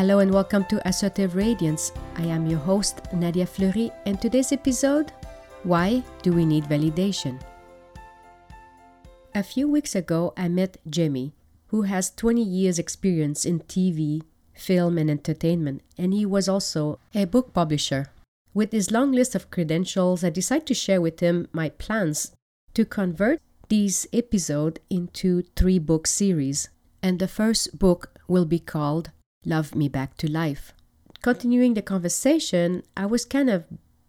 Hello and welcome to Assertive Radiance. I am your host, Nadia Fleury, and today's episode Why Do We Need Validation? A few weeks ago, I met Jimmy, who has 20 years' experience in TV, film, and entertainment, and he was also a book publisher. With his long list of credentials, I decided to share with him my plans to convert these episodes into three book series. And the first book will be called Love Me Back to Life. Continuing the conversation, I was kind of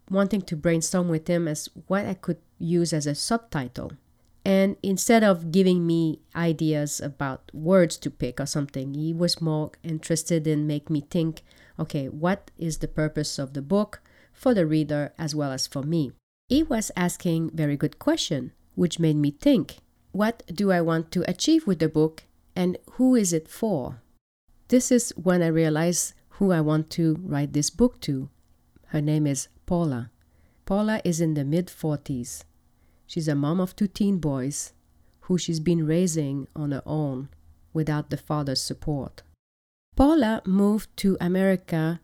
wanting to brainstorm with him as what I could use as a subtitle. And instead of giving me ideas about words to pick or something, he was more interested in make me think, okay, what is the purpose of the book for the reader as well as for me? He was asking very good question, which made me think, what do I want to achieve with the book and who is it for? This is when I realized who I want to write this book to. Her name is Paula. Paula is in the mid 40s She's a mom of two teen boys who she's been raising on her own without the father's support. Paula moved to America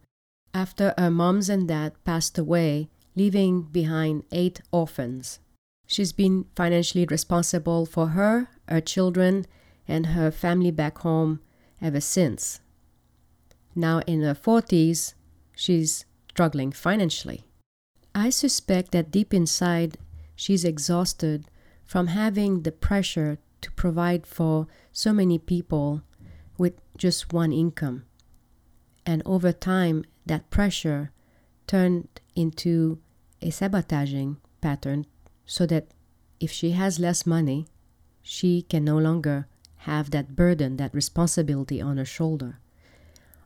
after her moms and dad passed away, leaving behind eight orphans. She's been financially responsible for her, her children, and her family back home ever since. Now in her 40s, she's struggling financially. I suspect that deep inside, she's exhausted from having the pressure to provide for so many people with just one income. And over time, that pressure turned into a sabotaging pattern so that if she has less money, she can no longer have that burden, that responsibility on her shoulder.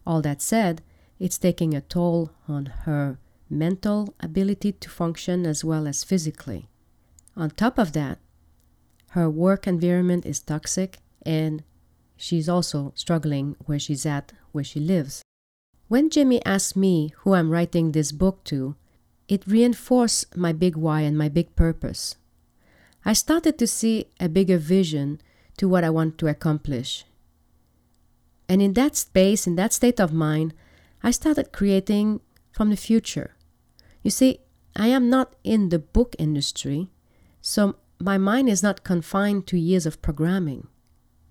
All that said, it's taking a toll on her mental ability to function as well as physically. On top of that, her work environment is toxic and she's also struggling where she's at, where she lives. When Jimmy asked me who I'm writing this book to, it reinforced my big why and my big purpose. I started to see a bigger vision to what I want to accomplish. And in that space, in that state of mind, I started creating from the future. You see, I am not in the book industry, so my mind is not confined to years of programming.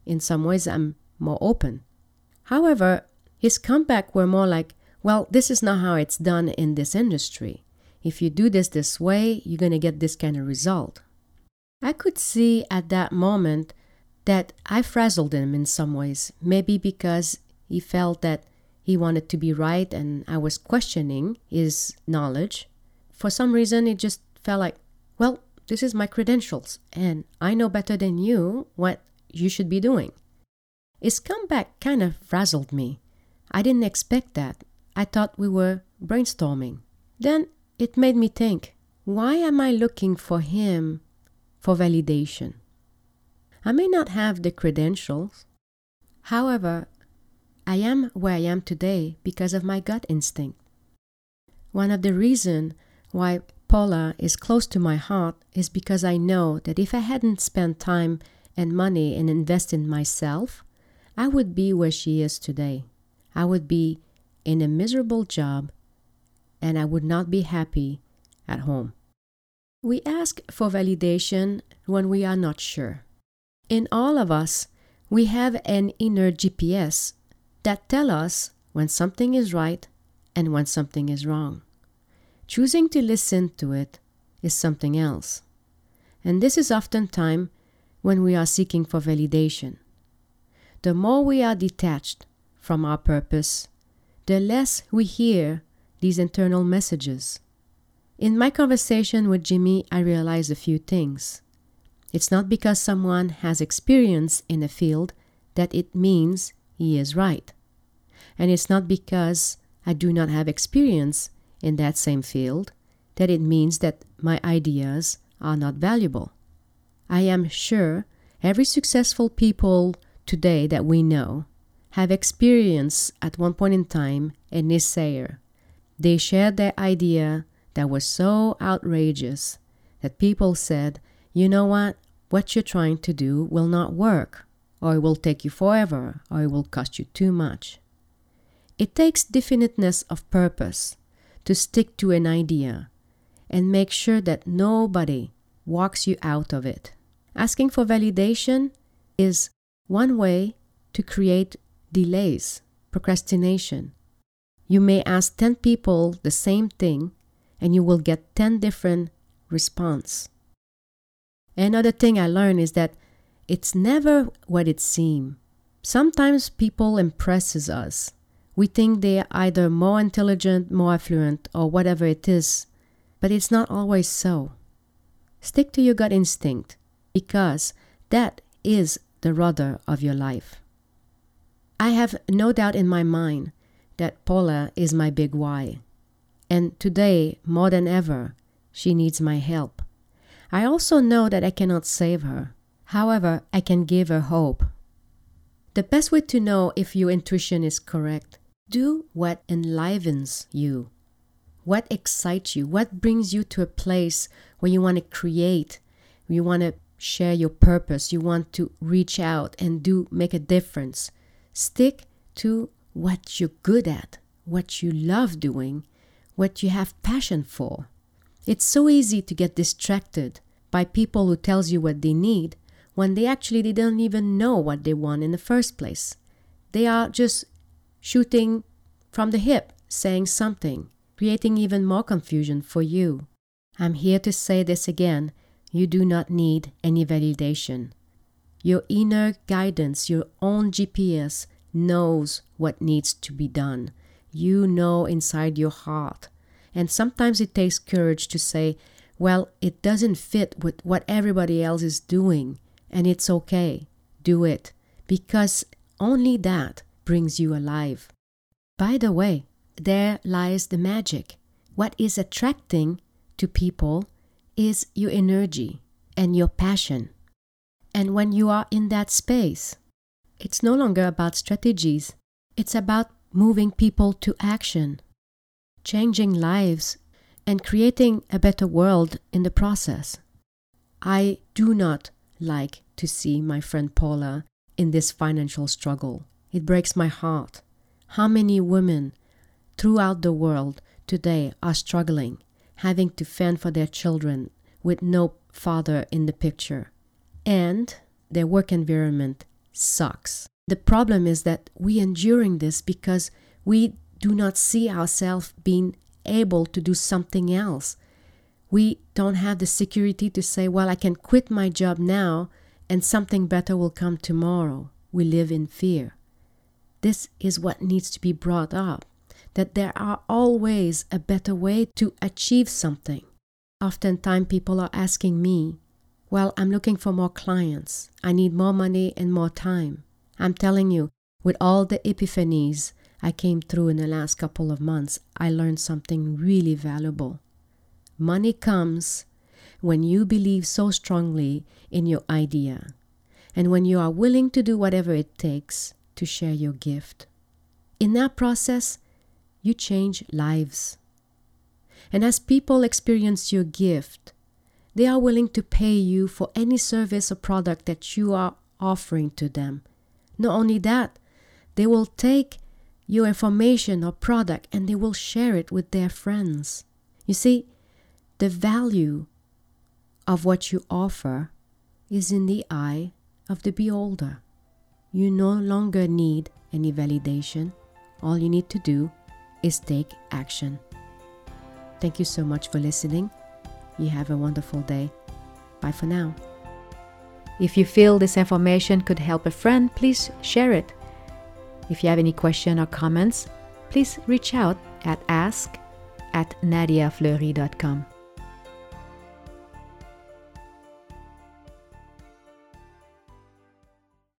In some ways, I'm more open. However, his comeback were more like, well, this is not how it's done in this industry. If you do this this way, you're going to get this kind of result. I could see at that moment that I frazzled him in some ways, maybe because he felt that he wanted to be right and I was questioning his knowledge. For some reason, it just felt like, well, this is my credentials, and I know better than you what you should be doing. His comeback kind of frazzled me. I didn't expect that. I thought we were brainstorming. Then it made me think why am I looking for him for validation? I may not have the credentials. However, I am where I am today because of my gut instinct. One of the reasons why Paula is close to my heart is because I know that if I hadn't spent time and money and invest in myself, I would be where she is today. I would be in a miserable job and I would not be happy at home. We ask for validation when we are not sure. In all of us, we have an inner GPS that tell us when something is right and when something is wrong. Choosing to listen to it is something else. And this is often time when we are seeking for validation. The more we are detached from our purpose, the less we hear these internal messages. In my conversation with Jimmy, I realized a few things. It's not because someone has experience in a field that it means he is right. And it's not because I do not have experience in that same field, that it means that my ideas are not valuable. I am sure every successful people today that we know have experienced at one point in time a naysayer. They shared their idea that was so outrageous that people said, you know what, what you're trying to do will not work, or it will take you forever, or it will cost you too much. It takes definiteness of purpose to stick to an idea and make sure that nobody walks you out of it. Asking for validation is one way to create delays, procrastination. You may ask 10 people the same thing and you will get 10 different response. Another thing I learned is that it's never what it seems. Sometimes people impresses us. We think they are either more intelligent, more affluent, or whatever it is, but it's not always so. Stick to your gut instinct because that is the rudder of your life. I have no doubt in my mind that Paula is my big why. And today, more than ever, she needs my help. I also know that I cannot save her. However, I can give her hope. The best way to know if your intuition is correct, do what enlivens you. What excites you? What brings you to a place where you want to create, you want to share your purpose, you want to reach out and do make a difference. Stick to what you're good at, what you love doing, what you have passion for. It's so easy to get distracted by people who tells you what they need when they actually they don't even know what they want in the first place. They are just shooting from the hip, saying something, creating even more confusion for you. I'm here to say this again you do not need any validation. Your inner guidance, your own GPS, knows what needs to be done. You know inside your heart. And sometimes it takes courage to say, well, it doesn't fit with what everybody else is doing, and it's okay. Do it, because only that brings you alive. By the way, there lies the magic. What is attracting to people is your energy and your passion. And when you are in that space, it's no longer about strategies, it's about moving people to action, changing lives, and creating a better world in the process. I do not like to see my friend Paula in this financial struggle. It breaks my heart. How many women throughout the world today are struggling having to fend for their children with no father in the picture. And their work environment sucks. The problem is that we enduring this because we do not see ourselves being able to do something else. We don't have the security to say, well, I can quit my job now and something better will come tomorrow. We live in fear. This is what needs to be brought up that there are always a better way to achieve something. Oftentimes, people are asking me, Well, I'm looking for more clients. I need more money and more time. I'm telling you, with all the epiphanies I came through in the last couple of months, I learned something really valuable. Money comes when you believe so strongly in your idea and when you are willing to do whatever it takes to share your gift. In that process, you change lives. And as people experience your gift, they are willing to pay you for any service or product that you are offering to them. Not only that, they will take your information or product and they will share it with their friends. You see, the value of what you offer is in the eye of the beholder. You no longer need any validation. All you need to do is take action. Thank you so much for listening. You have a wonderful day. Bye for now. If you feel this information could help a friend, please share it. If you have any question or comments, please reach out at ask at nadiafleury.com.